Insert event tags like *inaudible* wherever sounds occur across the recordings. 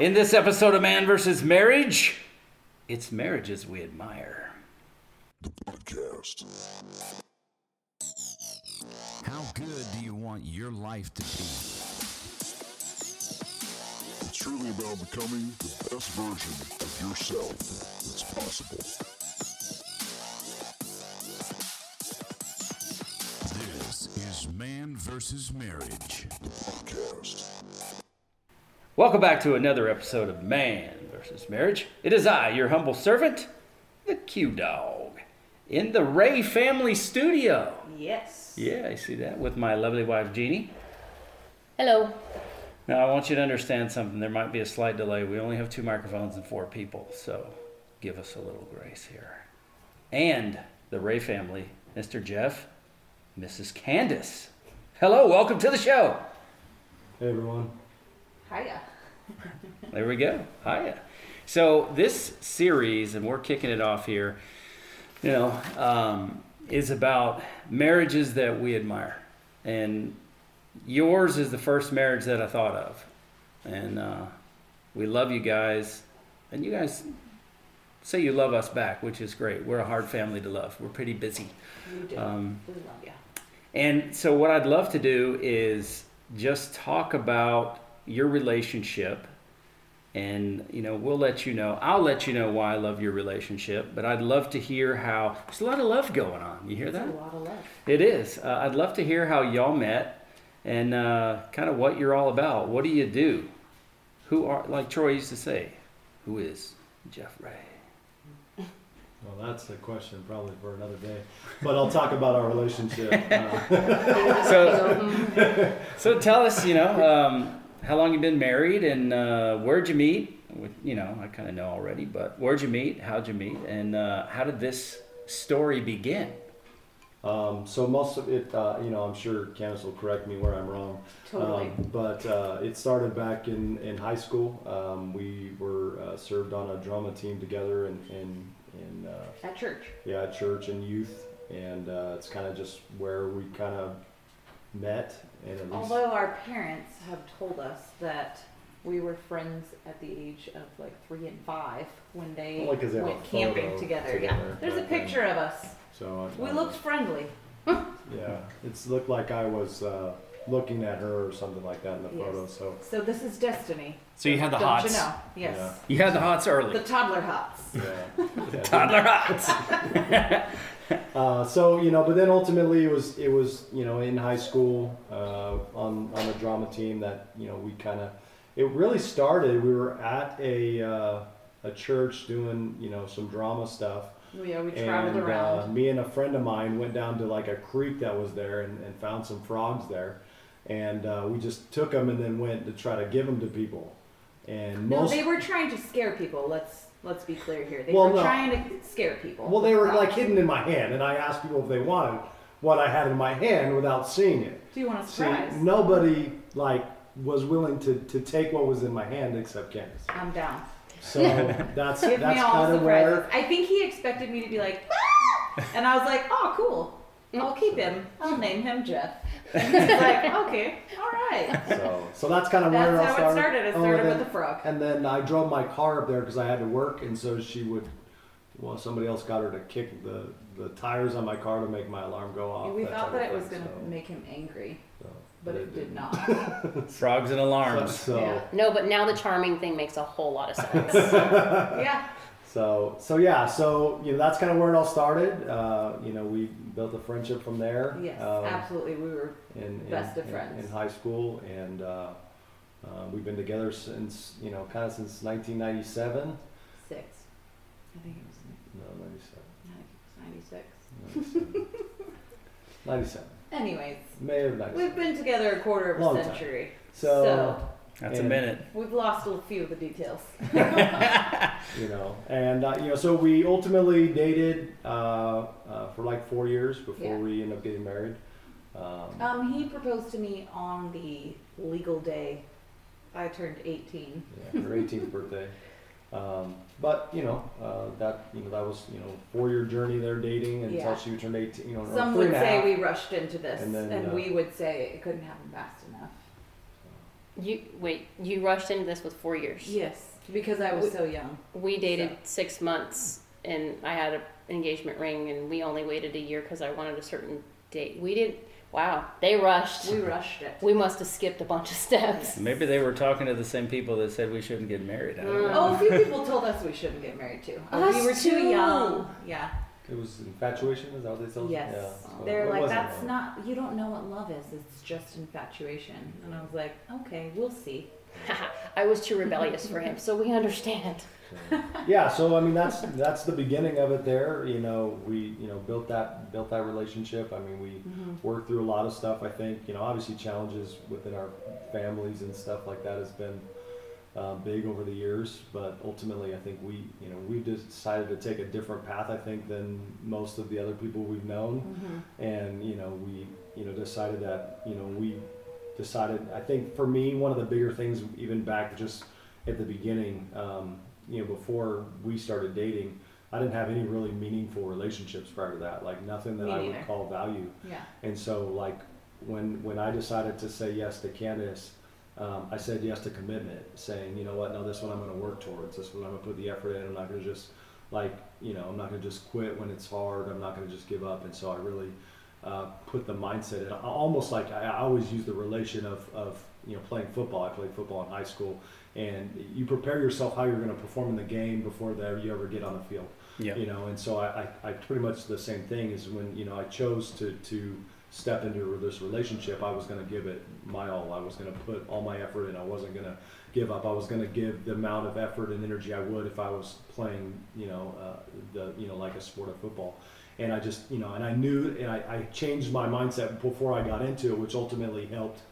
In this episode of Man vs. Marriage, it's marriages we admire. The podcast. How good do you want your life to be? It's truly about becoming the best version of yourself that's possible. This is Man versus Marriage. The podcast. Welcome back to another episode of Man vs. Marriage. It is I, your humble servant, the Q Dog, in the Ray family studio. Yes. Yeah, I see that with my lovely wife Jeannie. Hello. Now, I want you to understand something. There might be a slight delay. We only have two microphones and four people, so give us a little grace here. And the Ray family, Mr. Jeff, Mrs. Candace. Hello, welcome to the show. Hey everyone. Hiya. There we go. Hiya. So this series, and we're kicking it off here, you know, um, is about marriages that we admire, and yours is the first marriage that I thought of, and uh, we love you guys, and you guys say you love us back, which is great. We're a hard family to love. We're pretty busy. You do. Um, we love you. And so, what I'd love to do is just talk about your relationship. And, you know, we'll let you know. I'll let you know why I love your relationship. But I'd love to hear how there's a lot of love going on. You hear It's that? a lot of love. It is. Uh, I'd love to hear how y'all met and uh, kind of what you're all about. What do you do? Who are, like Troy used to say, who is Jeff Ray? *laughs* Well, that's a question probably for another day, but I'll talk about our relationship. Uh, *laughs* So, *laughs* so tell us, you know, um, how long you been married and uh, where'd you meet? With- You know, I kind of know already, but where'd you meet? How'd you meet? And uh, how did this story begin? um, so most of it, uh, you know, I'm sure Candace will correct me where I'm wrong. Totally. Um, but uh, it started back in, in high school. Um, we were uh, served on a drama team together in, in, in uh, At church. yeah, at church and youth, and uh, it's kind of just where we kind of met. And at least, Although our parents have told us that we were friends at the age of like three and five when they Only 'cause they have a went camping photo together. together Yeah. There's a back then. picture of us. so We uh, looked friendly. *laughs* Yeah, it's looked like I was uh, looking at her or something like that in the Yes. photo. So So this is destiny. So you had the Don't hots. you know? Yes. Yeah. You had the hots early. The toddler hots. yeah, yeah. *laughs* Toddler hots. *laughs* *laughs* Uh, so you know, but then ultimately it was it was you know in high school uh, on on the drama team that you know we kind of it really started. We were at a uh, a church doing you know some drama stuff. Yeah, we traveled and, around. Uh, me and a friend of mine went down to like a creek that was there and, and found some frogs there, and uh, we just took them and then went to try to give them to people. And no, most they were trying to scare people. Let's let's be clear here. They Well, were no. trying to scare people. well, they were like hidden in my hand, and I asked people if they wanted what I had in my hand without seeing it. Do you want a See, surprise? nobody like was willing to, to take what was in my hand except Candace. I'm down. So *laughs* that's Give that's kind of where I think he expected me to be like, "Ah!" and I was like, oh, cool. I'll keep him. I'll name him Jeff. *laughs* And he's like, okay, all right. so so that's kind of where That's it all how it started. started. It Oh, started and with then- the frog. And then I drove my car up there because I had to work, and so she would. Well, somebody else got her to kick the, the tires on my car to make my alarm go off. we that thought that it was going to so- make him angry, so- but it did didn't. *laughs* Frogs and alarms. So, Yeah. No, but now the charming thing makes a whole lot of sense. *laughs* yeah. So so yeah, so you know that's kind of where it all started. Uh, you know, we built a friendship from there. Yes, um, absolutely. We were in, in, Best of friends. in high school, and uh, uh, we've been together since you know kind of since 1997. six. I think it was No, 97. 96. 97. 97. Anyways, May of we've been together a quarter of Long a time. century. So, That's a minute. We've lost a few of the details. *laughs* *laughs* you know, and uh, you know, so we ultimately dated uh, uh, for like four years before Yeah. we ended up getting married. Um, Um, he proposed to me on the legal day I turned 18. yeah, her 18th *laughs* birthday. Um, but you know, uh, that you know that was you know four year journey there dating until Yeah. she turned 18. You know, Some would say half. we rushed into this, And and, uh, we would say it couldn't happen fast enough. You wait. You rushed into this with four years. Yes, because I was so young. We dated So- six months, and I had an engagement ring, and we only waited a year because I wanted a certain date. We didn't. Wow, they rushed. We rushed it. We must have skipped a bunch of steps. Maybe they were talking to the same people that said we shouldn't get married. I don't know. Oh, a few people told us we shouldn't get married too. Uh, Us we were too too. young. Yeah. It was infatuation. Is that what they told you? Yes. Yeah. so They're it like, wasn't that's love. not. You don't know what love is. It's just infatuation. And I was like, okay, we'll see. *laughs* I was too rebellious for him, so we understand. yeah so i mean that's that's the beginning of it there you know we you know built that built that relationship i mean we mm-hmm. worked through a lot of stuff i think you know obviously challenges within our families and stuff like that has been uh, big over the years but ultimately i think we you know we decided to take a different path i think than most of the other people we've known. And you know we you know decided that you know we decided i think for me one of the bigger things even back just at the beginning um, you know before we started dating i didn't have any really meaningful relationships prior to that like nothing that Me i would call value. Yeah. and so like when when i decided to say yes to candace um, i said yes to commitment saying you know what? No this is what i'm going to work towards. This is what i'm going to put the effort in. I'm not going to just like you know i'm not going to just quit when it's hard. I'm not going to just give up. And so i really uh, put the mindset in. Almost like I, I always use the relation of, of you know playing football. I played football in high school. And you prepare yourself how you're going to perform in the game before there you ever get on the field. Yeah. you know and so I, I, I pretty much the same thing is when you know i chose to to step into this relationship i was going to give it my all. I was going to put all my effort in. I wasn't going to give up. I was going to give the amount of effort and energy i would if i was playing you know uh, the you know like a sport of football. And i just you know and i knew and I, I changed my mindset before i got into it which ultimately helped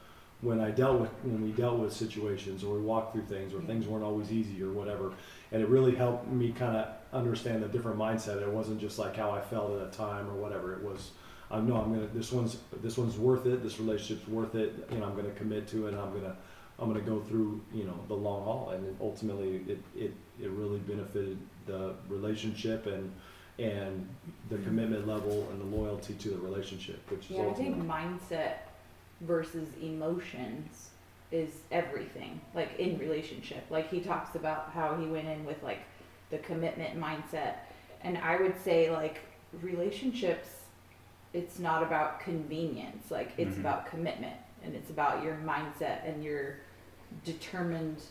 when I dealt with when we dealt with situations or we walked through things or things weren't always easy or whatever, and it really helped me kind of understand the different mindset. It wasn't just like how I felt at a time or whatever. It was, I know I'm gonna this one's this one's worth it. This relationship's worth it. You know, I'm gonna commit to it. and I'm gonna I'm gonna go through you know the long haul, and ultimately it it it really benefited the relationship and and the commitment level and the loyalty to the relationship, which is Yeah, I think mindset versus emotions is everything. Like in relationship, like he talks about how he went in with like the commitment mindset, and I would say like relationships, it's not about convenience. Like it's Mhm. about commitment, and it's about your mindset and your determined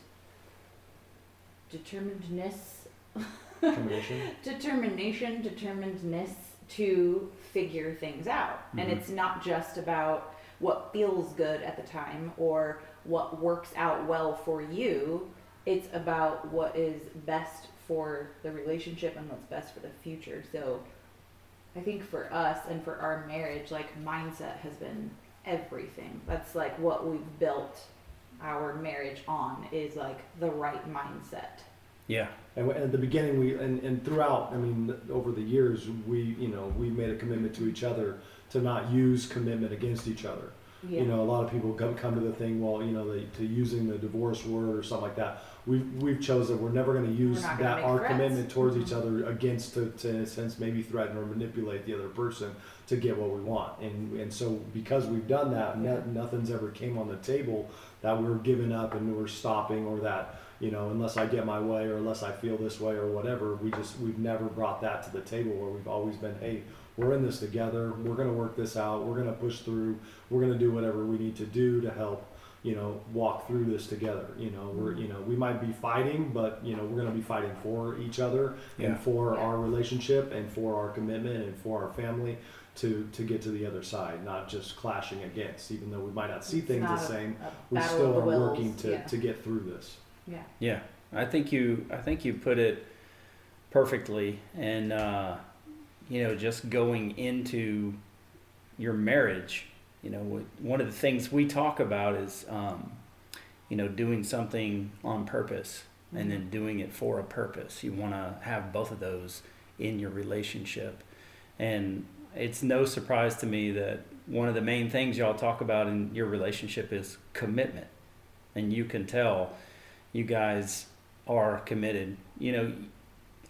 determinedness determination. *laughs* determination, determinedness to figure things out. And Mhm. it's not just about what feels good at the time or what works out well for you. It's about what is best for the relationship and what's best for the future. So I think for us and for our marriage, like mindset has been everything. That's like what we've built our marriage on is like the right mindset. Yeah. And at the beginning, we and, and throughout, I mean, over the years, we you know we made a commitment to each other to not use commitment against each other. Yeah. You know, a lot of people come, come to the thing, well, you know, they, to using the divorce word or something like that. We've we've chosen we're never going to use that our threats. commitment towards Mhm. each other against to, to in a sense maybe threaten or manipulate the other person to get what we want. And and so because we've done that, no, nothing's ever came on the table that we're giving up and we're stopping or that you know unless I get my way or unless I feel this way or whatever. We just we've never brought that to the table where we've always been hey we're in this together. We're going to work this out. We're going to push through. We're going to do whatever we need to do to help, you know, walk through this together. You know, we're, you know, we might be fighting, but you know, we're going to be fighting for each other Yeah. and for Yeah. our relationship and for our commitment and for our family to to get to the other side, not just clashing against. Even though we might not see It's things the a- same, a we still are wills. working to yeah. to get through this. yeah. Yeah, I think you I think you put it perfectly, and uh, you know, just going into your marriage, you know, one of the things we talk about is, um, you know, doing something on purpose and then doing it for a purpose. You want to have both of those in your relationship, and it's no surprise to me that one of the main things y'all talk about in your relationship is commitment, and you can tell you guys are committed. You know,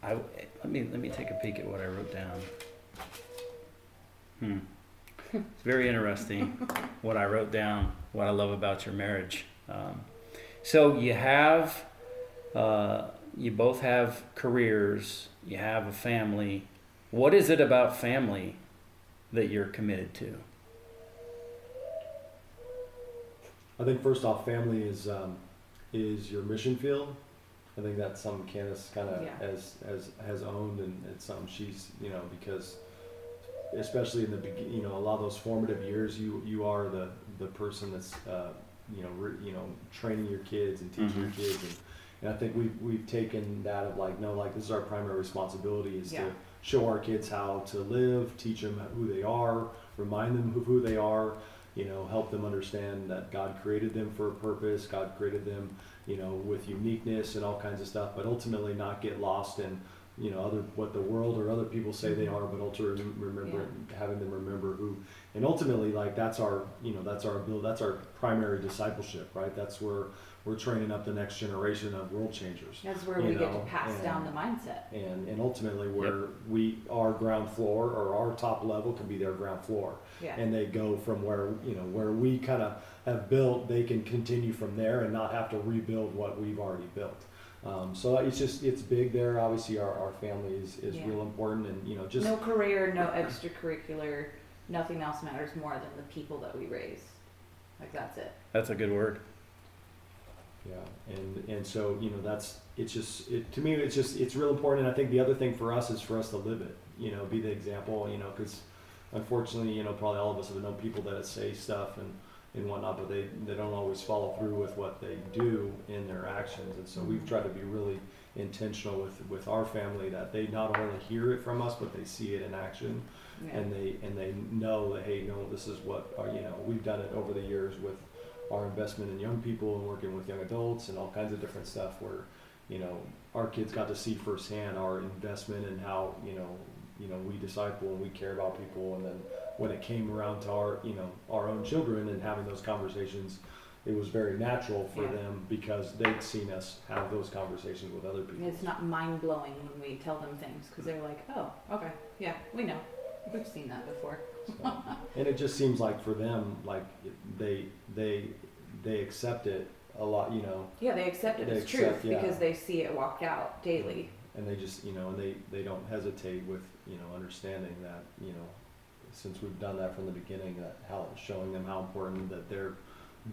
I let me let me take a peek at what I wrote down. Hmm. It's very interesting *laughs* what I wrote down. What I love about your marriage. Um, so you have, uh, you both have careers, you have a family. What is it about family that you're committed to? I think first off, family is um, is your mission field. I think that's something Candace kind of Yeah. has, has has owned, and it's something she's you know because especially in the begin, you know a lot of those formative years, you you are the the person that's uh, you know re, you know training your kids and teaching your kids, and, and I think we've we've taken that of like no like this is our primary responsibility is Yeah. to show our kids how to live, teach them who they are, remind them of who they are, you know, help them understand that God created them for a purpose, God created them, you know, with uniqueness and all kinds of stuff, but ultimately not get lost in, you know, other what the world or other people say they are, but ultimately remember having them remember who, and ultimately like that's our, you know, that's our ability, that's our primary discipleship, right? That's where we're training up the next generation of world changers That's where You we get to pass and- down the mindset. and and ultimately where we our ground floor or our top level can be their ground floor Yeah. and they go from where you know where we kind of have built they can continue from there and not have to rebuild what we've already built um, so it's just it's big there obviously our, our family is, is Yeah. real important and you know just no career, no extracurricular, nothing else matters more than the people that we raise. Like that's it. That's a good word. Yeah, and and so you know that's it's just it to me it's just it's real important. And I think the other thing for us is for us to live it. You know, be the example. You know, because unfortunately, you know, probably all of us have known people that say stuff and and whatnot, but they they don't always follow through with what they do in their actions. And so we've mm-hmm. tried to be really intentional with with our family that they not only hear it from us, but they see it in action Yeah. and they and they know that hey no this is what our, you know we've done it over the years with our investment in young people and working with young adults and all kinds of different stuff where you know our kids got to see firsthand our investment and how you know you know we disciple and we care about people and then when it came around to our you know our own children and having those conversations it was very natural for Yeah. them because they'd seen us have those conversations with other people It's not mind blowing when we tell them things because they're like, oh, okay, yeah, we know. We've seen that before. So, and it just seems like for them, like they they they accept it a lot, you know, Yeah, they accept it They as accept, truth yeah. because they see it walked out daily. and they just you know, and they they don't hesitate with you know understanding that you know, since we've done that from the beginning, that how showing them how important that their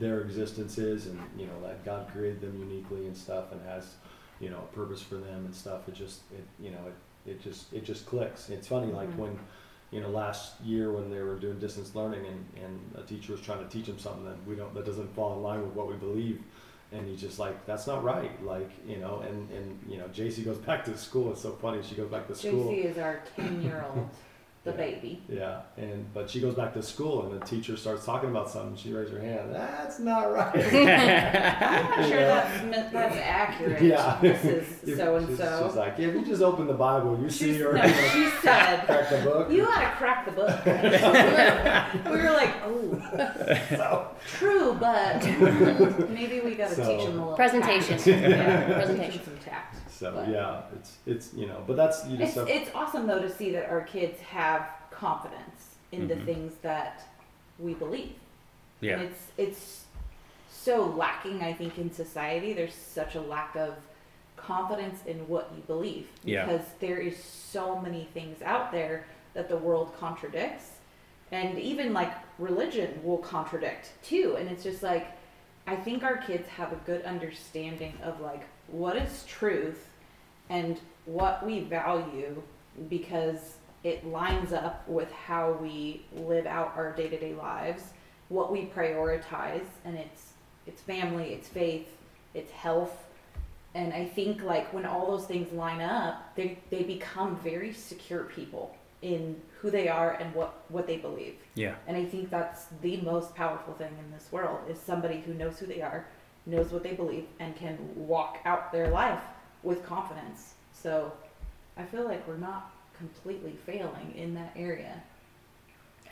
their existence is, and you know that God created them uniquely and stuff, and has you know a purpose for them and stuff. It just it you know it it just it just clicks. It's funny like Mhm. when you know, last year when they were doing distance learning and, and a teacher was trying to teach them something that we don't, that doesn't fall in line with what we believe. And he's just like, that's not right. Like, you know, and, and, you know, JC goes back to school. It's so funny. She goes back to school. JC is our 10 year old, the Yeah. baby. Yeah. And, but she goes back to school and the teacher starts talking about something. She raises her hand. That's not right. *laughs* I'm not sure *laughs* that's, that's accurate, Yeah. this is *laughs* So and so. She's so. like, if you just open the Bible, you see her No, she said, crack the book. You gotta crack the book. we were like, oh, true, but maybe we gotta So- teach them a little Presentation. tact. Yeah, Presentation. presentation. Some tact. So But- yeah, it's, it's, you know, but that's, you It's, just, it's awesome though to see that our kids have confidence in the Mhm. things that we believe. Yeah. And it's it's so lacking, I think, in society. There's such a lack of confidence in what you believe Yeah. because there is so many things out there that the world contradicts, and even like religion will contradict too. And it's just like I think our kids have a good understanding of like what is truth and what we value because it lines up with how we live out our day-to-day lives what we prioritize and it's it's family it's faith it's health and i think like when all those things line up they they become very secure people in who they are and what what they believe Yeah. and i think that's the most powerful thing in this world is somebody who knows who they are knows what they believe and can walk out their life with confidence so i feel like we're not completely failing in that area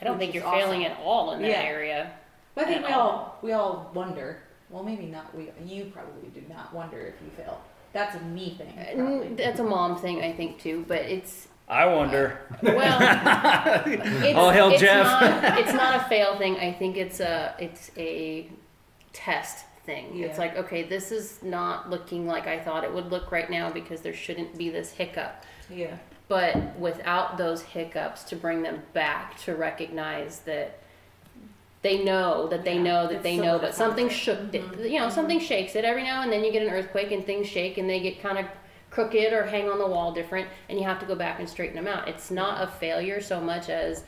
I don't think you're failing at all in that Yeah. area. But I think we all. all we all wonder. Well, maybe not. We you probably do not wonder if you fail. That's a me thing. Uh, Probably. That's a mom thing, I think, too. But it's I wonder. well, *laughs* it's, All hail it's Jeff. Not, *laughs* it's not a fail thing. I think it's a it's a test thing. Yeah. It's like, okay, this is not looking like I thought it would look right now because there shouldn't be this hiccup. Yeah. But without those hiccups, to bring them back to recognize that they know that they Yeah, know that they so know, but something shook it. Mhm. You know, something shakes it every now and then. You get an earthquake and things shake and they get kind of crooked or hang on the wall different, and you have to go back and straighten them out. It's not a failure so much as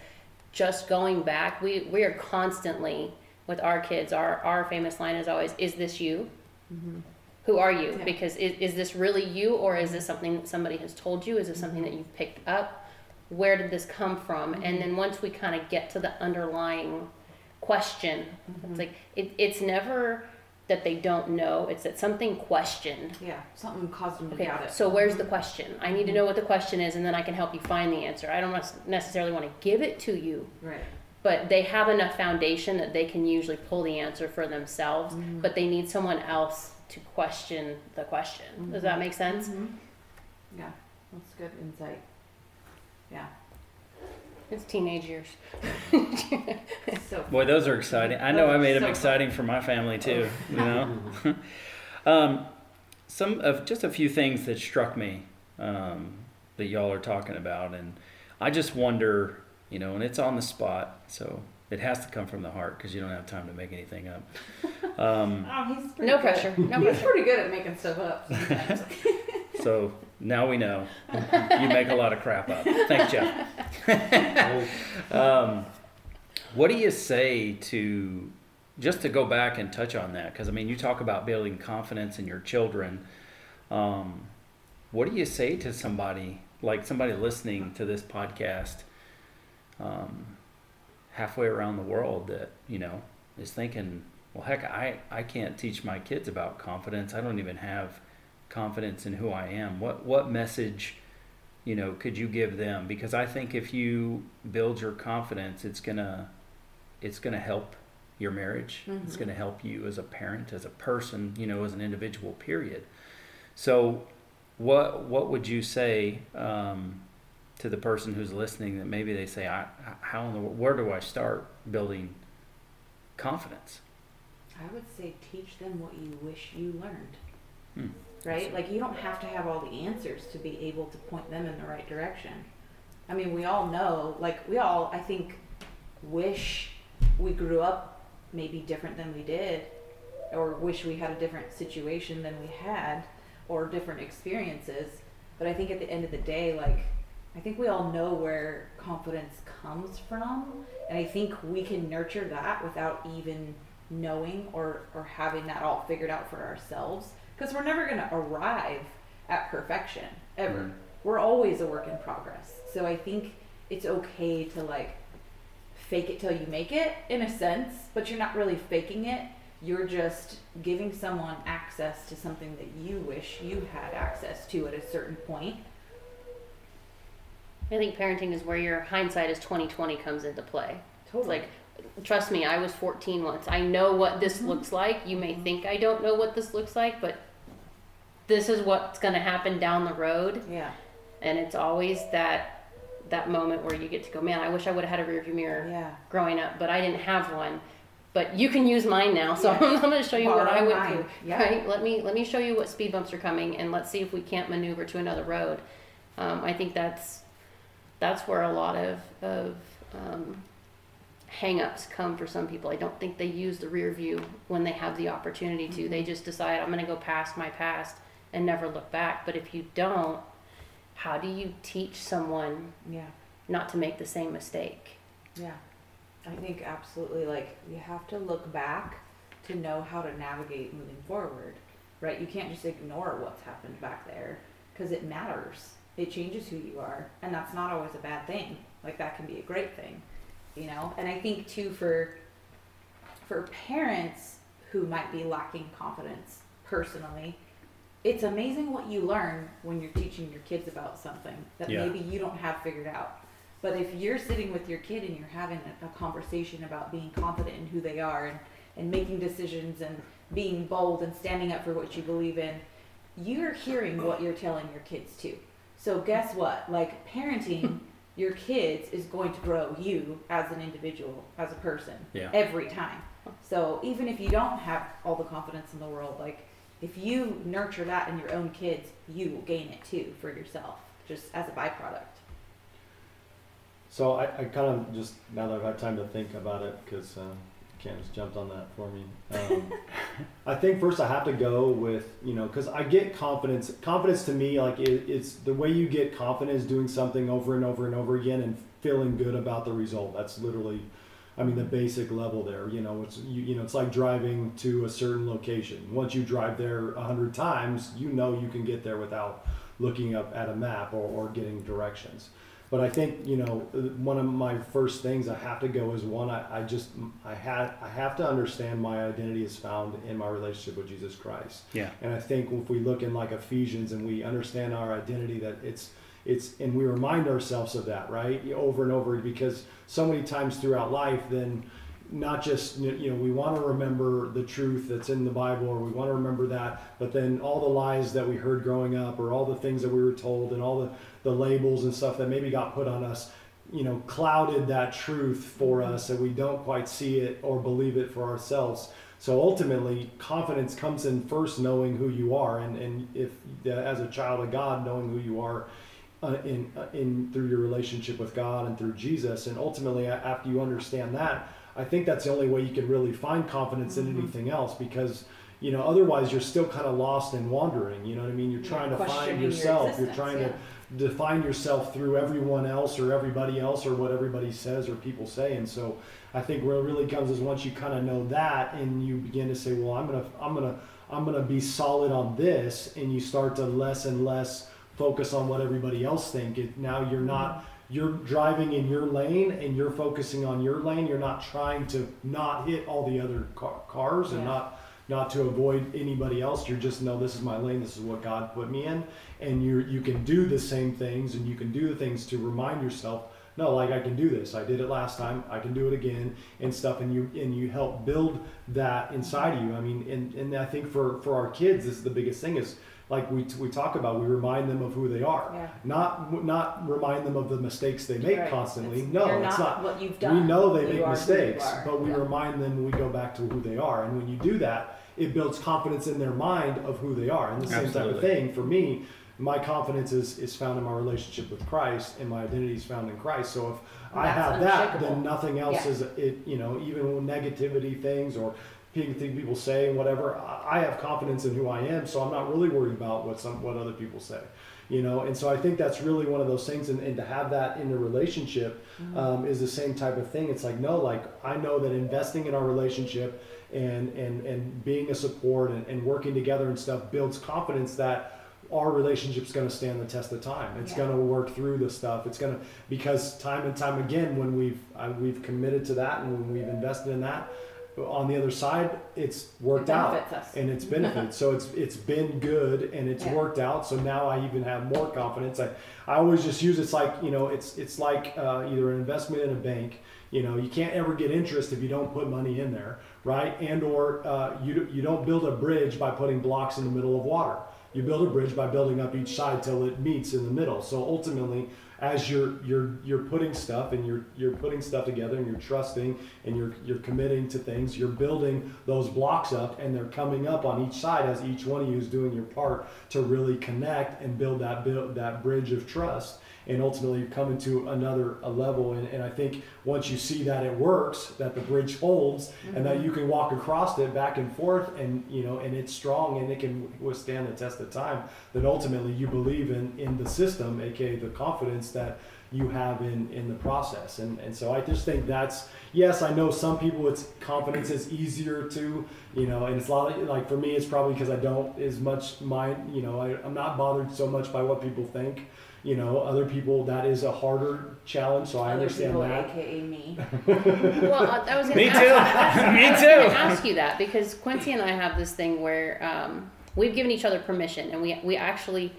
just going back. We we are constantly with our kids. Our our famous line is always, "Is this you?" Mm-hmm. Who are you? Yeah. Because is, is this really you, or is this mm-hmm. something that somebody has told you? Is this something that mm-hmm. you've picked up? Where did this come from? And then once we kind of get to the underlying question, it's like it, it's never that they don't know; it's that something questioned. Yeah. Something caused them to Okay, doubt it. so where's the question? I need to know what the question is, and then I can help you find the answer. I don't necessarily want to give it to you, Right. But they have enough foundation that they can usually pull the answer for themselves. But they need someone else to question the question. Does that make sense? Mhm. Yeah. That's good insight. Yeah. It's teenage years. *laughs* So Boy, those are exciting. I know I made them So- exciting for my family too. You know, *laughs* *laughs* um, some of just a few things that struck me um, that y'all are talking about, and I just wonder, you know, and it's on the spot, so it has to come from the heart because you don't have time to make anything up. *laughs* Um, Oh, he's No good. pressure. No he's pressure. pretty good at making stuff up *laughs* *laughs* so now we know you make a lot of crap up. Thanks, Jeff. Um, what do you say to just to go back and touch on that? Because I mean, you talk about building confidence in your children. Um, what do you say to somebody like somebody listening to this podcast um, halfway around the world that you know is thinking, well, heck, I I can't teach my kids about confidence. I don't even have confidence in who I am. What what message? you know, could you give them? Because I think if you build your confidence, it's gonna, it's gonna help your marriage. It's Mhm. gonna help you as a parent, as a person, you know, as an individual. Period. So, what what would you say um, to the person who's listening that maybe they say, I, how in the where do I start building confidence? I would say teach them what you wish you learned. Hmm. Right? Like you don't have to have all the answers to be able to point them in the right direction. I mean, we all know, like we all I think wish we grew up maybe different than we did or wish we had a different situation than we had or different experiences. But I think at the end of the day, like I think we all know where confidence comes from, and I think we can nurture that without even knowing or or having that all figured out for ourselves because we're never going to arrive at perfection ever. Mhm. We're always a work in progress. So I think it's okay to like fake it till you make it in a sense, but you're not really faking it. You're just giving someone access to something that you wish you had access to at a certain point. I think parenting is where your hindsight is twenty twenty comes into play. It's Totally. like, trust me, I was 14 once. I know what this Mhm. looks like. You may think I don't know what this looks like, but this is what's going to happen down the road. yeah. And it's always that that moment where you get to go, man, I wish I would have had a rearview mirror Yeah. growing up, but I didn't have one. But you can use mine now, so Yeah. *laughs* I'm going to show you what I went mine. through. Yeah. Right? Let me let me show you what speed bumps are coming, and let's see if we can't maneuver to another road. Um, I think that's that's where a lot of of um, hang-ups come for some people. I don't think they use the rear view when they have the opportunity to. They just decide I'm going to go past my past and never look back. But if you don't, how do you teach someone Yeah. not to make the same mistake? Yeah. I think absolutely like you have to look back to know how to navigate moving forward. Right? You can't just ignore what's happened back there because it matters. It changes who you are, and that's not always a bad thing. Like that can be a great thing, you know? And I think too for for parents who might be lacking confidence personally, it's amazing what you learn when you're teaching your kids about something that Yeah. maybe you don't have figured out. But if you're sitting with your kid and you're having a, a conversation about being confident in who they are and, and making decisions and being bold and standing up for what you believe in, you're hearing what you're telling your kids too. So guess what? Like parenting *laughs* your kids is going to grow you as an individual, as a person, Yeah. every time. So even if you don't have all the confidence in the world, like if you nurture that in your own kids, you will gain it too for yourself, just as a byproduct. So I, I kind of just now that I've had time to think about it because um, Cam just jumped on that for me. Um, *laughs* I think first I have to go with you know because I get confidence. Confidence to me like it, it's the way you get confidence doing something over and over and over again and feeling good about the result. That's literally, I mean the basic level there. You know it's you, you know it's like driving to a certain location. Once you drive there a hundred times, you know you can get there without looking up at a map or, or getting directions. But I think you know one of my first things I have to go is one I, I just I had I have to understand my identity is found in my relationship with Jesus Christ. Yeah. And I think if we look in like Ephesians and we understand our identity that it's it's and we remind ourselves of that right over and over because so many times throughout life then not just you know we want to remember the truth that's in the bible or we want to remember that but then all the lies that we heard growing up or all the things that we were told and all the, the labels and stuff that maybe got put on us you know clouded that truth for us and we don't quite see it or believe it for ourselves. So ultimately confidence comes in first knowing who you are and, and if as a child of god knowing who you are uh, in uh, in through your relationship with god and through jesus. And ultimately after you understand that I think that's the only way you can really find confidence in mm-hmm. anything else because you know otherwise you're still kind of lost and wandering. You know what I mean? You're trying to find questioning your yourself. You're trying yeah. to define yourself through everyone else or everybody else or what everybody says or people say. And so I think where it really comes is once you kind of know that and you begin to say, well, I'm gonna I'm gonna I'm gonna be solid on this, and you start to less and less focus on what everybody else think. It, now you're not mm-hmm. You're driving in your lane and you're focusing on your lane. You're not trying to not hit all the other car, cars and Yeah. not not to avoid anybody else. You're just no, this is my lane. This is what God put me in, and you you can do the same things and you can do the things to remind yourself. No, like I can do this. I did it last time. I can do it again and stuff. And you and you help build that inside of you. I mean, and and I think for for our kids, this is the biggest thing is like we, we talk about, we remind them of who they are, Yeah. not not remind them of the mistakes they make Right. constantly. It's- no, you're it's not not. what you've done. We know they You make are who you mistakes, but we Yeah. remind them. We go back to who they are, and when you do that, it builds confidence in their mind of who they are. And the same type of thing for me. My confidence is, is found in my relationship with Christ, and my identity is found in Christ. So if I have that, then nothing else Yeah. is it. You know, even negativity things or people say and whatever, I I have confidence in who I am, so I'm not really worried about what some what other people say. You know, and so I think that's really one of those things, and, and to have that in a relationship um, is the same type of thing. It's like no, like I know that investing in our relationship and and and being a support and, and working together and stuff builds confidence that our relationship's going to stand the test of time. It's Yeah. going to work through the stuff. It's going to because time and time again when we've uh, we've committed to that and when we've invested in that, on the other side it's worked It out benefits us. and it's benefited. *laughs* so it's it's been good and it's Yeah. worked out. So now I even have more confidence. I, I always just use it's like you know it's it's like uh, either an investment in a bank. You know you can't ever get interest if you don't put money in there, right? And or uh, you you don't build a bridge by putting blocks in the middle of water. You build a bridge by building up each side till it meets in the middle. So ultimately, as you're you're you're putting stuff and you're you're putting stuff together and you're trusting and you're you're committing to things, you're building those blocks up and they're coming up on each side as each one of you is doing your part to really connect and build that build that bridge of trust and ultimately you come into another a level. And, and i think once you see that it works that the bridge holds and that you mm-hmm. can walk across it back and forth and you know and it's strong and it can withstand the test of time then ultimately you believe in in the system aka the confidence that you have in in the process. And and so i just think that's yes i know some people it's confidence is easier to you know and it's a lot of, like for me it's probably because i don't as much mind you know I, i'm not bothered so much by what people think you know other people that is a harder challenge so i Other understand people, that aka me. *laughs* Well, I I was gonna Me ask, *laughs* too. I Me was too. gonna ask you that because Quincy and I have this thing where um, we've given each other permission, and we we actually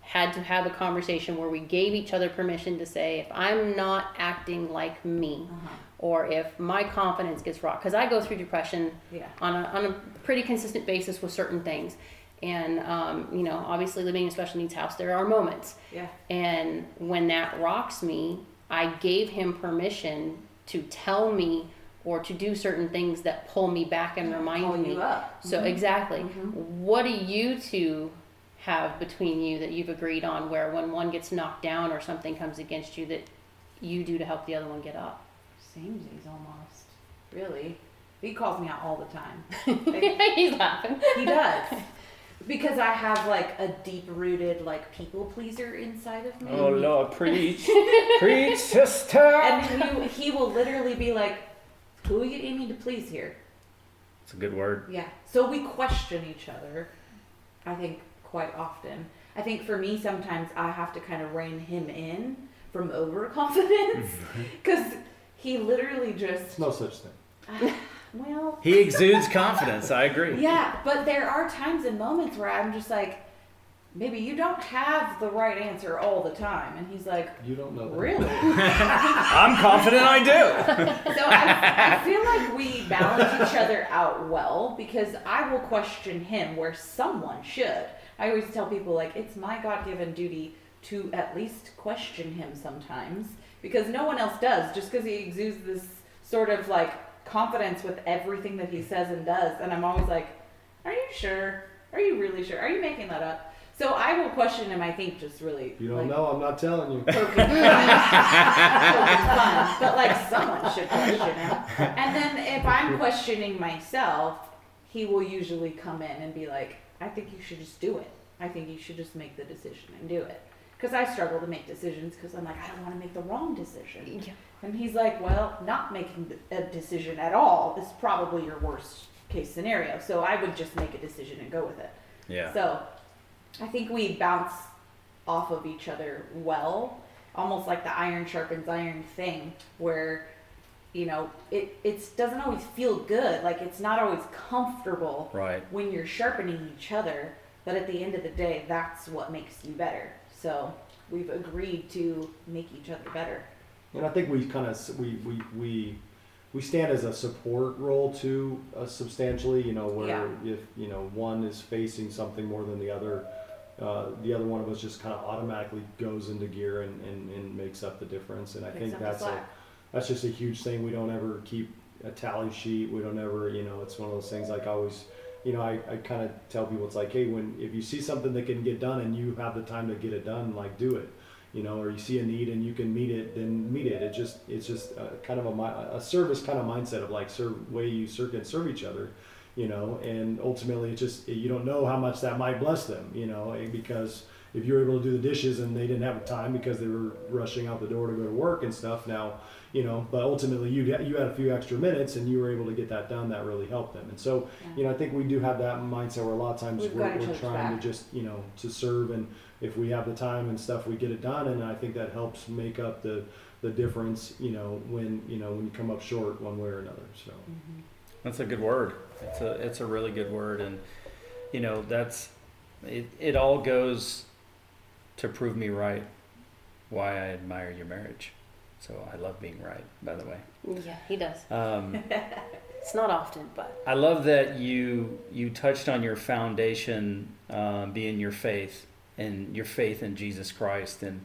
had to have a conversation where we gave each other permission to say if I'm not acting like me, Uh-huh. or if my confidence gets rocked, because I go through depression Yeah. on a, on a pretty consistent basis with certain things. And, um, you know, obviously living in a special needs house, there are moments. Yeah. And when that rocks me, I gave him permission to tell me or to do certain things that pull me back and remind Pull me. you up. So exactly, what do you two have between you that you've agreed on? Where when one gets knocked down or something comes against you, that you do to help the other one get up? Samesies almost. Really. He calls me out all the time. *laughs* He's laughing. he does. Because I have like a deep rooted like people pleaser inside of me. Oh Lord, *laughs* preach, preach, sister. And he, he will literally be like, Who are you aiming to please here? It's a good word. Yeah. So we question each other, I think, quite often. I think for me, sometimes I have to kind of rein him in from overconfidence mm-hmm. *laughs* because he literally just, No such thing. *laughs* well, He exudes confidence. I agree. *laughs* yeah, but there are times and moments where I'm just like, maybe you don't have the right answer all the time. And he's like, You don't know really? *laughs* *laughs* I'm confident I do. So I, I feel like we balance each other out well because I will question him where someone should. I always tell people like it's my God-given duty to at least question him sometimes because no one else does. Just because he exudes this sort of like confidence with everything that he says and does, and I'm always like, "Are you sure? Are you really sure? Are you making that up?" So I will question him. I think just really. You don't like, know. I'm not telling you. poking fun. But like someone should question him. And then if I'm questioning myself, he will usually come in and be like, I think you should just do it. I think you should just make the decision and do it. Because I struggle to make decisions because I'm like, I don't want to make the wrong decision. Yeah. And he's like, well, not making a decision at all is probably your worst case scenario. So I would just make a decision and go with it. Yeah. So I think we bounce off of each other well, almost like the iron sharpens iron thing, where you know it it doesn't always feel good. Like it's not always comfortable Right. when you're sharpening each other. But at the end of the day, that's what makes you better. So we've agreed to make each other better. And I think we kind of we, we we we stand as a support role too, uh, substantially. You know, where Yeah. if you know one is facing something more than the other, uh, the other one of us just kind of automatically goes into gear and, and, and makes up the difference. And I Picks think that's a that's just a huge thing. We don't ever keep a tally sheet. We don't ever, you know, it's one of those things like I always, you know, I, I kind of tell people it's like, hey, when if you see something that can get done and you have the time to get it done, like do it, you know, or you see a need and you can meet it, then meet it. It just it's just a, kind of a a service kind of mindset of like serve way you serve and serve each other, you know, and ultimately it just you don't know how much that might bless them, you know, eh, because if you were able to do the dishes and they didn't have time because they were rushing out the door to go to work and stuff now you know but ultimately you you had a few extra minutes and you were able to get that done that really helped them and so you know i think we do have that mindset where a lot of times We've we're, we're trying back. to just you know to serve and if we have the time and stuff we get it done and i think that helps make up the the difference you know when you know when you come up short one way or another so mm-hmm. That's a good word. It's a it's a really good word, and you know that's it. It all goes to prove me right. Why I admire your marriage. So I love being right. By the way, Yeah, he does. um, *laughs* It's not often, but I love that you you touched on your foundation uh, being your faith and your faith in Jesus Christ. And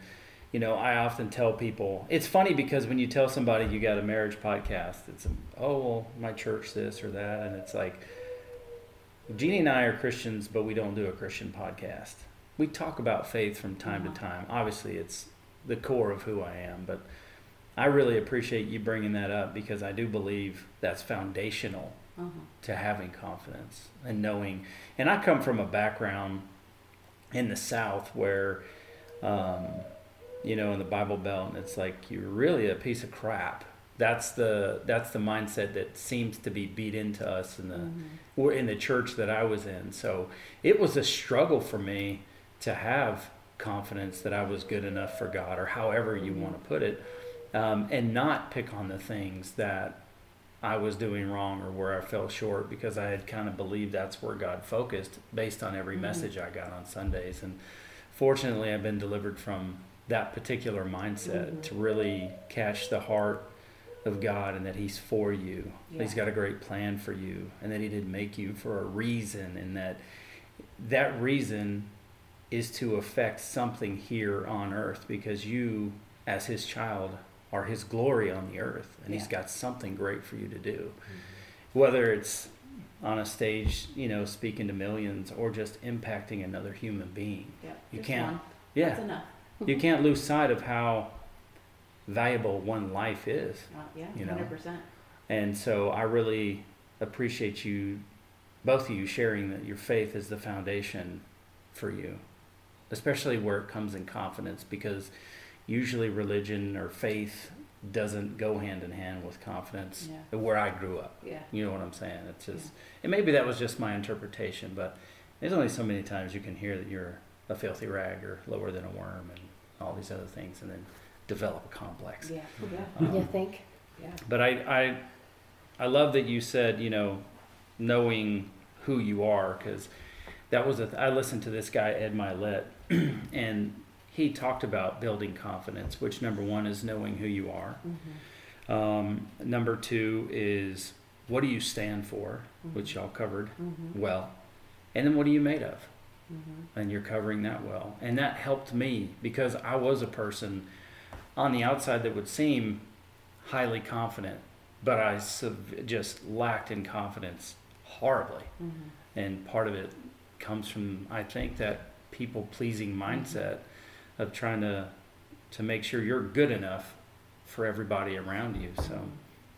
you know, I often tell people it's funny because when you tell somebody you got a marriage podcast, it's oh well, my church this or that, and it's like Jeannie and I are Christians, but we don't do a Christian podcast. We talk about faith from time to time. Obviously, it's the core of who I am, but I really appreciate you bringing that up because I do believe that's foundational Uh-huh. to having confidence and knowing. And I come from a background in the South where, um, you know, in the Bible Belt, and it's like you're really a piece of crap. That's the that's the mindset that seems to be beat into us in the or in the church that I was in. So it was a struggle for me to have confidence that I was good enough for God, or however you want to put it, um, and not pick on the things that I was doing wrong or where I fell short because I had kind of believed that's where God focused based on every message I got on Sundays. And fortunately, I've been delivered from that particular mindset to really catch the heart of God and that He's for you. He's got a great plan for you and that He didn't make you for a reason and that that reason is to affect something here on earth because you, as His child, are His glory on the earth, and he's got something great for you to do. Whether it's on a stage, you know, speaking to millions, or just impacting another human being. Yep. You just can't- One. Yeah, That's enough. you can't lose sight of how valuable one life is. Uh, yeah. You know. Hundred percent. And so I really appreciate you, both of you, sharing that your faith is the foundation for you, especially where it comes in confidence, because usually religion or faith doesn't go hand in hand with confidence Yeah. where I grew up. Yeah. You know what I'm saying? It's just, and maybe that was just my interpretation, but there's only so many times you can hear that you're a filthy rag or lower than a worm and all these other things, and then develop a complex. Yeah. Yeah. Um, You think? Yeah. but I, I, I love that you said, you know, knowing who you are, because that was a. I listened to this guy Ed Mylett, *clears throat* and he talked about building confidence. Which number one is knowing who you are. Mm-hmm. Um, number two is what do you stand for, Mm-hmm. which y'all covered Mhm. well, and then what are you made of, Mhm. and you're covering that well, and that helped me because I was a person on the outside that would seem highly confident, but I sev- just lacked in confidence horribly. Mhm. And part of it comes from, I think, that people pleasing mindset of trying to, to make sure you're good enough for everybody around you. So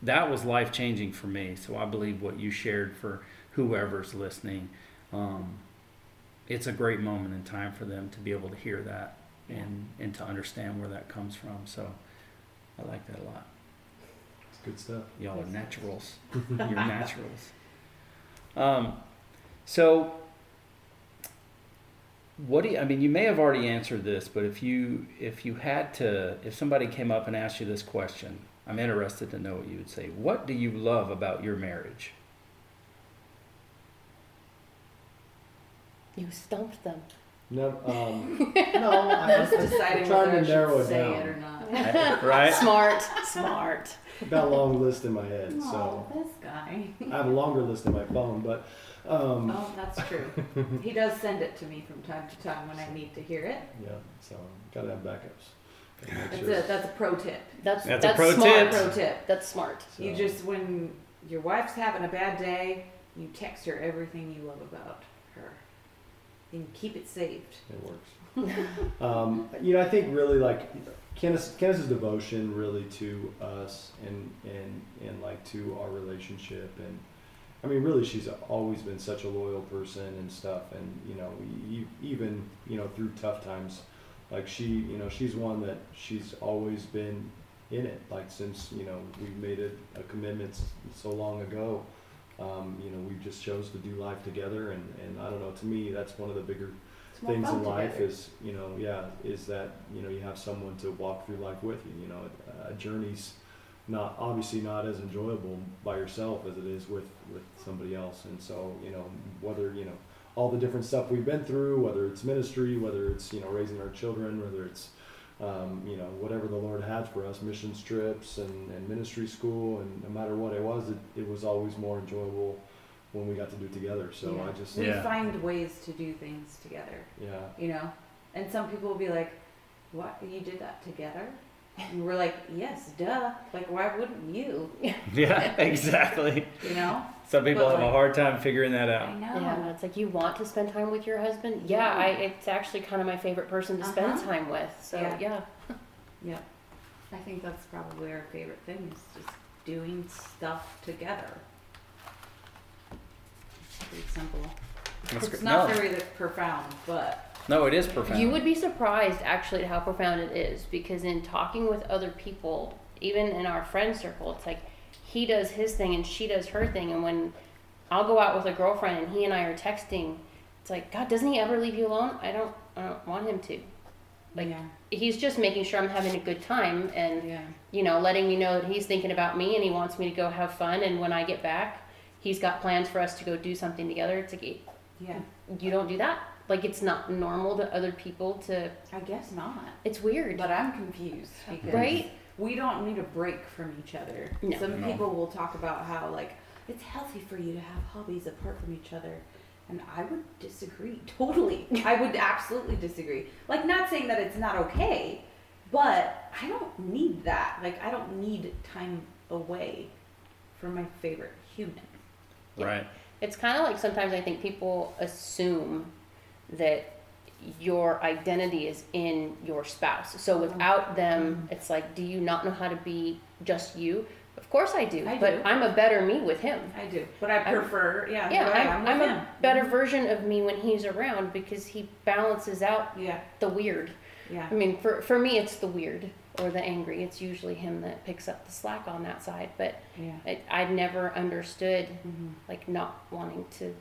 that was life changing for me. So I believe what you shared for whoever's listening, um, it's a great moment in time for them to be able to hear that and, and to understand where that comes from. So I like that a lot. It's good stuff. Y'all are naturals. *laughs* You're naturals. Um, so, what do you, I mean? You may have already answered this, but if you if you had to, if somebody came up and asked you this question, I'm interested to know what you would say. What do you love about your marriage? You stumped them. No, um, *laughs* no, I, I was deciding I'm trying to I narrow it down. it or not. *laughs* right? Smart, smart. I've got a long list in my head, Oh, so this guy. I have a longer list in my phone. But um, Oh, that's true. *laughs* he does send it to me from time to time when I need to hear it. yeah, so gotta have backups. Gotta make That's sure. a that's a pro tip. That's That's a that's, pro smart. tip. Pro tip. That's smart. You just when your wife's having a bad day, you text her everything you love about her. And keep it saved. it works. *laughs* um, you know, I think really like Candace, Candace's devotion really to us and and and like to our relationship and I mean really she's always been such a loyal person and stuff and you know even you know through tough times like she you know she's one that she's always been in it like since you know we made it a commitment so long ago um, you know we just chose to do life together and and I don't know to me that's one of the bigger things in life together. is you know yeah is that you know you have someone to walk through life with you you know a journey's not obviously not as enjoyable by yourself as it is with with somebody else and so you know whether you know all the different stuff we've been through whether it's ministry whether it's you know raising our children whether it's um, you know whatever the lord had for us missions trips and, and ministry school and no matter what it was it, it was always more enjoyable when we got to do it together so Yeah. i just we Yeah. find ways to do things together. yeah You know? And some people will be like, What you did that together? And we're like, Yes, duh. Like why wouldn't you? *laughs* Yeah, exactly. You know? Some people But have a hard time figuring that out. I know. Yeah, it's like you want to spend time with your husband. Yeah, I. It's actually kind of my favorite person to spend Uh-huh. time with. So Yeah. yeah. Yep. I think that's probably our favorite thing is just doing stuff together. It's Pretty simple. That's it's good. not no, very profound, but no, it is profound. You would be surprised actually at how profound it is because in talking with other people, even in our friend circle, it's like he does his thing and she does her thing. And when I'll go out with a girlfriend and he and I are texting, it's like, God, doesn't he ever leave you alone? I don't, I don't want him to. Like, yeah, He's just making sure I'm having a good time and, yeah, you know, letting me know that he's thinking about me and he wants me to go have fun. And when I get back, he's got plans for us to go do something together. It's like, yeah. you don't do that. Like, it's not normal to other people to, I guess not. it's weird. But I'm confused because Right? we don't need a break from each other. No. Some No. people will talk about how like it's healthy for you to have hobbies apart from each other. And I would disagree *laughs* totally. I would absolutely disagree. Like not saying that it's not okay, But I don't need that. Like I don't need time away from my favorite human. Yeah. Right. It's kind of like sometimes I think people assume that your identity is in your spouse. So without mm-hmm. them, mm-hmm. it's like, do you not know how to be just you? Of course I do, I but do. I'm a better me with him. I do, but I I'm- prefer, yeah, Yeah, am I'm, I'm him. a better mm-hmm. version of me when he's around because he balances out Yeah, the weird. yeah. I mean, for for me, it's the weird or the angry. It's usually him that picks up the slack on that side. But Yeah. I, I never understood hmm like not wanting to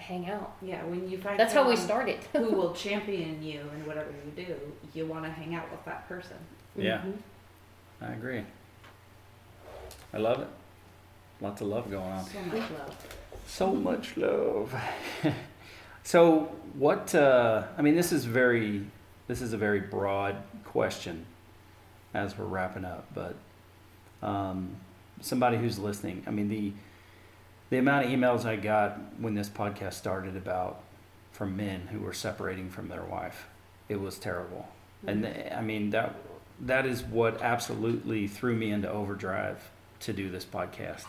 hang out. Yeah, when you find That's how we started. *laughs* who will champion you in whatever you do, you want to hang out with that person. Yeah. Mhm. I agree. I love it. Lots of love going on. So much love. So much love. *laughs* so what? Uh, I mean, this is very. This is a very broad question, as we're wrapping up. But um, somebody who's listening, I mean the the amount of emails I got when this podcast started about from men who were separating from their wife, it was terrible. And I mean that that is what absolutely threw me into overdrive to do this podcast,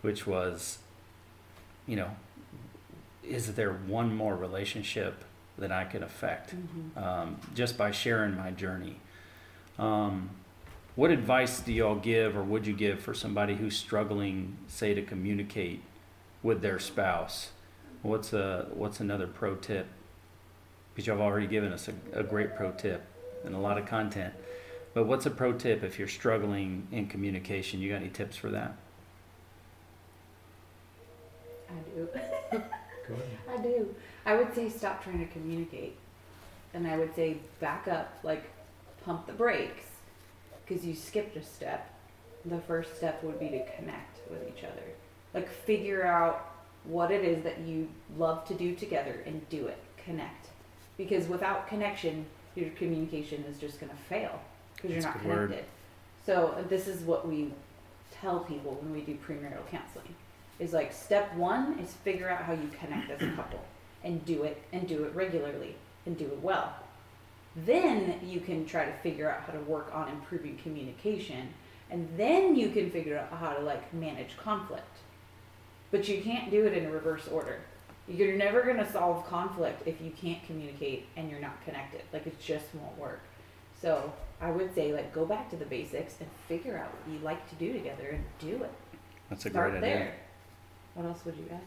which was, you know, is there one more relationship that I can affect Mm-hmm. um, just by sharing my journey? Um, what advice do y'all give, or would you give for somebody who's struggling, say, to communicate with their spouse? What's a what's another pro tip? Because y'all have already given us a, a great pro tip and a lot of content. But what's a pro tip if you're struggling in communication? You got any tips for that? I do. *laughs* Go ahead. I do. I would say stop trying to communicate. And I would say back up, like pump the brakes. Because you skipped a step. The first step would be to connect with each other. Like figure out what it is that you love to do together and do it. Connect. Because without connection, your communication is just going to fail. Because you're That's not good word. connected. So this is what we tell people when we do premarital counseling is like step one is figure out how you connect as a couple and do it and do it regularly and do it well then you can try to figure out how to work on improving communication and then you can figure out how to like manage conflict but you can't do it in a reverse order you're never going to solve conflict if you can't communicate and you're not connected like it just won't work so i would say like go back to the basics and figure out what you like to do together and do it That's a Start great idea. there. What else would you add?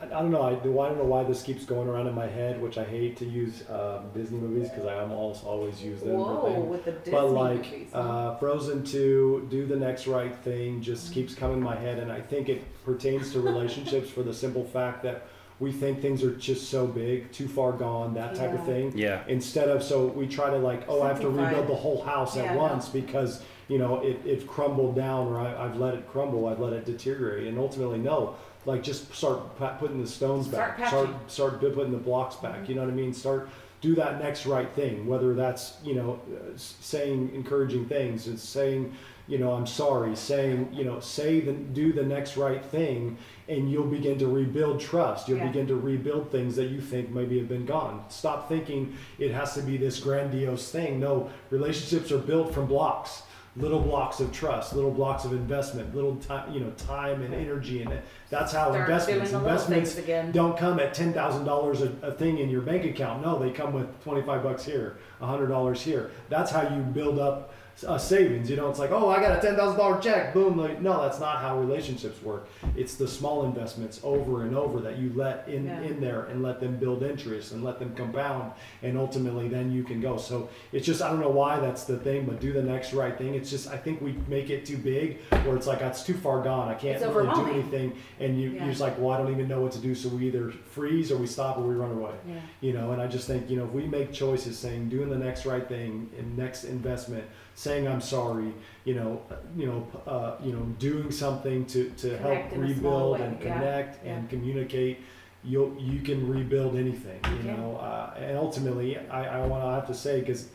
I, I don't know. I, do- I don't know why this keeps going around in my head, which I hate to use uh, Disney movies because I almost always use them. Whoa, with the Disney but like movies. huh? uh, Frozen 2, Do the Next Right Thing just keeps coming in my head, and I think it pertains to relationships for the simple fact that we think things are just so big, too far gone, that type of thing. Yeah. Instead of so we try to like, oh, I have to rebuild it. the whole house Yeah, at no. once because you know it, it crumbled down, or I, I've let it crumble, I've let it deteriorate, and ultimately no. Like just start putting the stones Start back, start patching. start putting the blocks back. You know what I mean? Start do that next right thing. Whether that's you know uh, saying encouraging things, and saying you know I'm sorry, saying you know say the do the next right thing, and you'll begin to rebuild trust. You'll Yeah. begin to rebuild things that you think maybe have been gone. Stop thinking it has to be this grandiose thing. No, relationships are built from blocks little blocks of trust, little blocks of investment, little time, you know, time and energy, and that's how Start investments. doing the little Investments again. don't come at ten thousand dollars a thing in your bank account. No, they come with twenty five bucks here, hundred dollars here. That's how you build up uh, savings. You know, it's like, oh, I got a ten thousand dollar check. Boom. Like, no, that's not how relationships work. It's the small investments over and over that you let in Yeah. in there and let them build interest and let them compound, and ultimately then you can go. So it's just I don't know why that's the thing, but do the next right thing. It's just I think we make it too big, where it's like that's too far gone. I can't really do anything, and you Yeah. you're just like, well, I don't even know what to do. So we either freeze or we stop or we run away Yeah. you know and i just think you know if we make choices saying doing the next right thing and next investment saying i'm sorry you know uh, you know uh, you know doing something to to help in a small rebuild way, and yeah, connect yeah. and communicate you you can rebuild anything you You know uh, and ultimately i i want to have to say because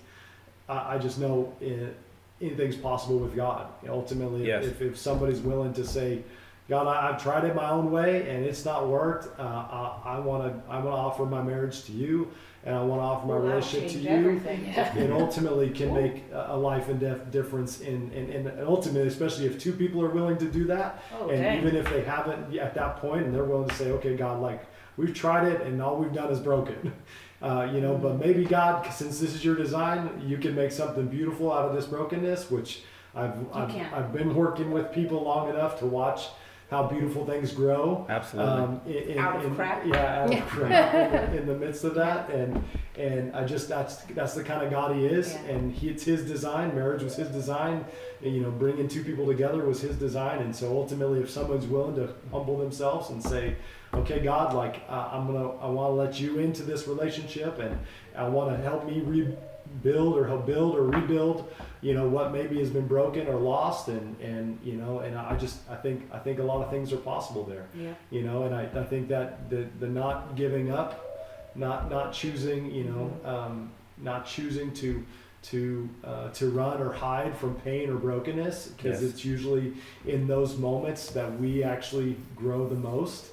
I, I just know it, anything's possible with god ultimately Yes. if, if somebody's willing to say God, I, I've tried it my own way and it's not worked. Uh, I want to I want to offer my marriage to you, and I want to offer my Well, relationship to you everything. *laughs* and ultimately can Cool. make a life and death difference in, in, in ultimately especially if two people are willing to do that Oh, and dang. even if they haven't at that point and they're willing to say okay god like we've tried it and all we've done is broken *laughs* uh, you know but maybe god since this is your design you can make something beautiful out of this brokenness which i've I've. I've been working with people long enough to watch how beautiful things grow Absolutely. um, in, in, Out of in- crap? Yeah, out of crap *laughs* in, the, midst of that, and and I just that's that's the kind of God He is, Yeah. and he, it's His design. Marriage was His design. and, you know, bringing two people together was His design, and so ultimately, if someone's willing to humble themselves and say, "Okay, God, like uh, I'm gonna, I want to let you into this relationship, and I want to help me rebuild or help build or rebuild." you know what maybe has been broken or lost and and you know and i just i think i think a lot of things are possible there Yeah. you know and i, I think that the the not giving up not not choosing you know um, not choosing to to uh, to run or hide from pain or brokenness because Yes. it's usually in those moments that we actually grow the most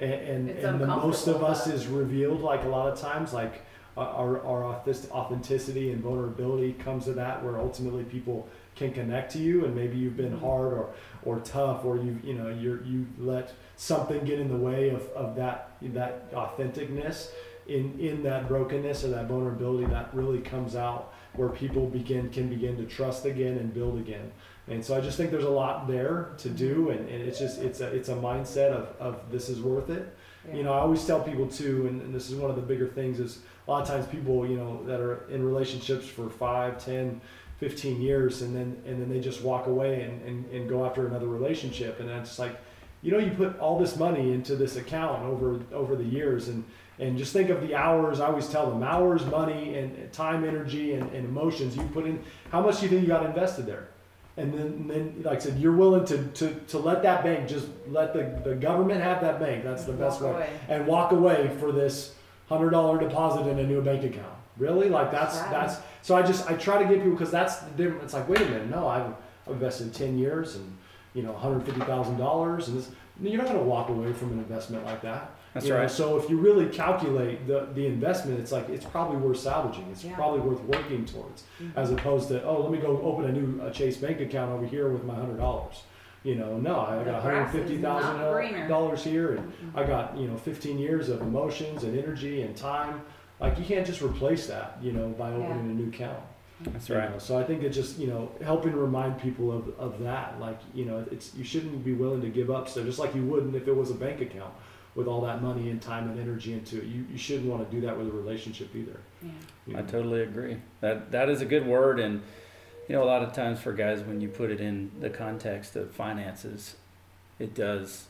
Yeah. and and, and the most of us is revealed like a lot of times like our, our authenticity and vulnerability comes to that where ultimately people can connect to you and maybe you've been mm-hmm. hard or or tough or you you know you're you let something get in the way of, of that that authenticness in in that brokenness or that vulnerability that really comes out where people begin can begin to trust again and build again. And so I just think there's a lot there to do mm-hmm. and, and it's just it's a it's a mindset of, of this is worth it. Yeah. you know, I always tell people too, and, and this is one of the bigger things is a lot of times people, you know, that are in relationships for 5, 10, 15 years and then and then they just walk away and, and, and go after another relationship and it's like, you know, you put all this money into this account over over the years and and just think of the hours, I always tell them, hours, money and time, energy and, and emotions you put in how much do you think you got invested there? And then, and then, like I said, you're willing to, to, to let that bank just let the, the government have that bank. That's the best way. away. And walk away for this hundred dollar deposit in a new bank account. Really? Like that's Right. that's. So I just I try to get people because that's the difference. It's like wait a minute, no, I've, I've invested ten years and you know one hundred fifty thousand dollars and this. You're not going to walk away from an investment like that. That's You know, right. so if you really calculate the, the investment, it's like it's probably worth salvaging. It's Yeah. probably worth working towards, Mhm. as opposed to oh, let me go open a new uh, Chase bank account over here with my hundred dollars. You know, no, I got one hundred grass is fifty not thousand greener. dollars here, and Mhm. I got you know 15 years of emotions and energy and time. Like you can't just replace that, you know, by opening a new account. That's right. know, So I think it just you know helping remind people of, of that. Like you know, it's you shouldn't be willing to give up. So just like you wouldn't if it was a bank account with all that money and time and energy into it, you, you shouldn't want to do that with a relationship either. Yeah. you I totally agree. That that is a good word, and you know, a lot of times for guys, when you put it in the context of finances, it does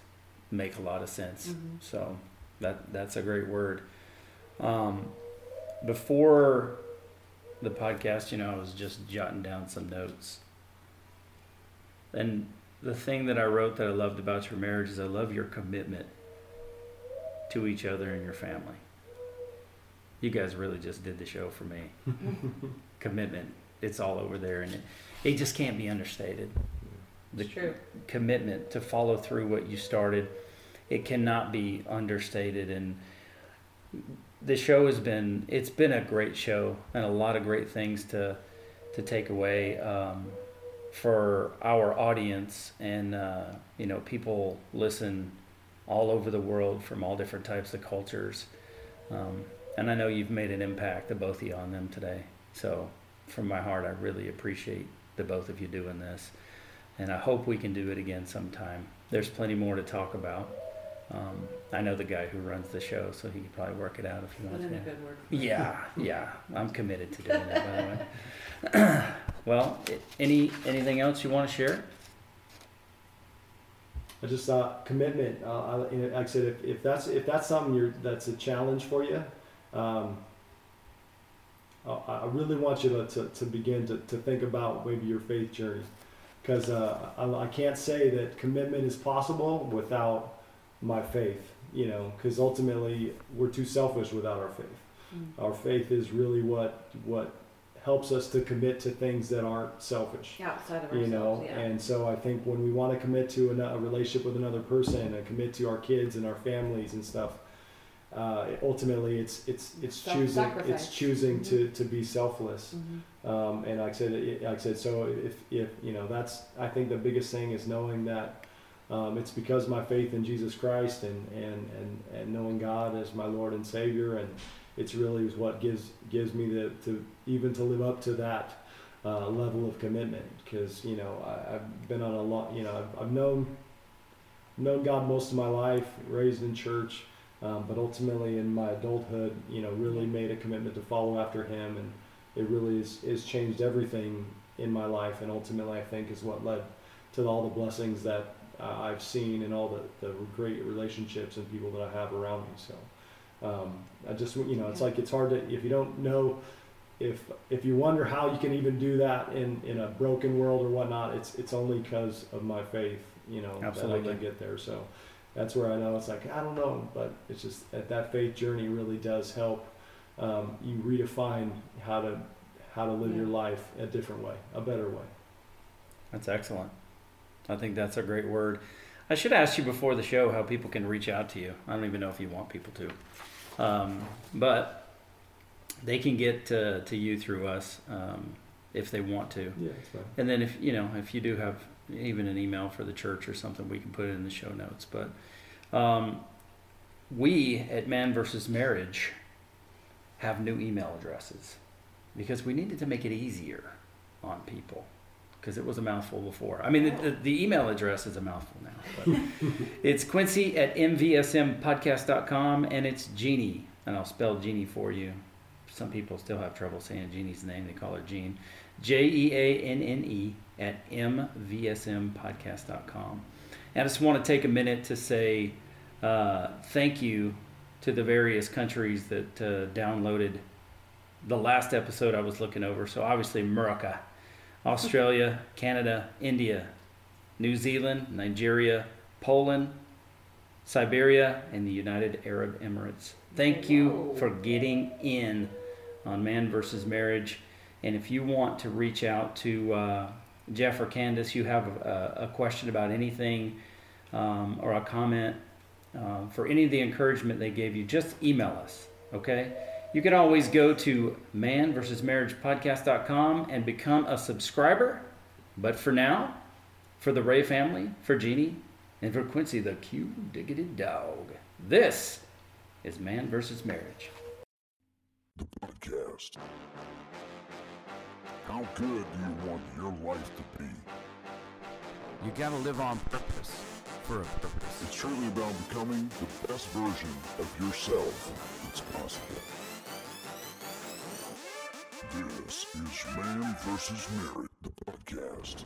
make a lot of sense. Mhm. So that that's a great word. Um, before the podcast, you know, I was just jotting down some notes, and the thing that I wrote that I loved about your marriage is I love your commitment to each other and your family. You guys really just did the show for me. *laughs* *laughs* commitment, it's all over there, and it, it just can't be understated. The commitment to follow through what you started, it cannot be understated. And the show has been, it's been a great show and a lot of great things to, to take away um, for our audience. And, uh, you know, people listen all over the world from all different types of cultures. Um, and I know you've made an impact, the both of you, on them today. So, from my heart, I really appreciate the both of you doing this. And I hope we can do it again sometime. There's plenty more to talk about. Um, I know the guy who runs the show, so he could probably work it out if he wants to. Yeah, yeah, I'm *laughs* committed to doing that. By the way. *clears throat* well, any anything else you want to share? I just uh, commitment. Uh, I, like I said, if, if that's if that's something you're that's a challenge for you, um, I, I really want you to, to, to begin to, to think about maybe your faith journey, because uh, I, I can't say that commitment is possible without my faith. You know, because ultimately we're too selfish without our faith. Mm. Our faith is really what what helps us to commit to things that aren't selfish Yeah, outside of you know yeah. and so i think when we want to commit to a, a relationship with another person and commit to our kids and our families and stuff uh, ultimately it's it's it's choosing Self-sacrifice. it's choosing to to be selfless Mhm. um, and like I said, it, like I said, so if, if you know, that's I think the biggest thing is knowing that um, it's because of my faith in Jesus Christ and, and, and, and knowing God as my Lord and Savior, and it's really what gives gives me the to even to live up to that uh, level of commitment. Because you know I, I've been on a lot, you know, I've, I've known known God most of my life, raised in church. Um, but ultimately, in my adulthood, you know, really made a commitment to follow after Him, and it really is, is changed everything in my life and ultimately i think is what led to all the blessings that uh, i've seen and all the, the great relationships and people that i have around me so um, i just you know it's like it's hard to if you don't know if if you wonder how you can even do that in in a broken world or whatnot it's it's only because of my faith you know that i can get there so that's where i know it's like i don't know but it's just that that faith journey really does help um, you redefine how to how to live your life a different way, a better way. That's excellent. I think that's a great word. I should ask you before the show how people can reach out to you. I don't even know if you want people to, um, but they can get to, to you through us um, if they want to. Yeah, that's fine. And then if you know if you do have even an email for the church or something, we can put it in the show notes. But um, we at Man versus Marriage have new email addresses because we needed to make it easier on people because it was a mouthful before. I mean, the, the, the email address is a mouthful now. But *laughs* it's Quincy at mvsmpodcast.com and it's Jeannie, and I'll spell Jeannie for you. Some people still have trouble saying Jeannie's name; they call her Jean. J E A N N E at mvsmpodcast.com. And I just want to take a minute to say uh, thank you to the various countries that uh, downloaded the last episode I was looking over. So obviously America, Australia, *laughs* Canada, India, New Zealand, Nigeria, Poland, Serbia, and the United Arab Emirates. Thank you for getting in on Man versus Marriage. And if you want to reach out to uh, Jeff or Candace, you have a, a question about anything um, or a comment um, for any of the encouragement they gave you, just email us, okay? You can always go to man versus marriage podcast.com and become a subscriber. But for now, for the Ray family, for Jeannie, and for Quincy the cute diggity dog, this is Man versus Marriage. The podcast. How good do you want your life to be? You gotta live on purpose for a purpose. It's truly about becoming the best version of yourself that's possible. This is Man vs. Marriage, the podcast.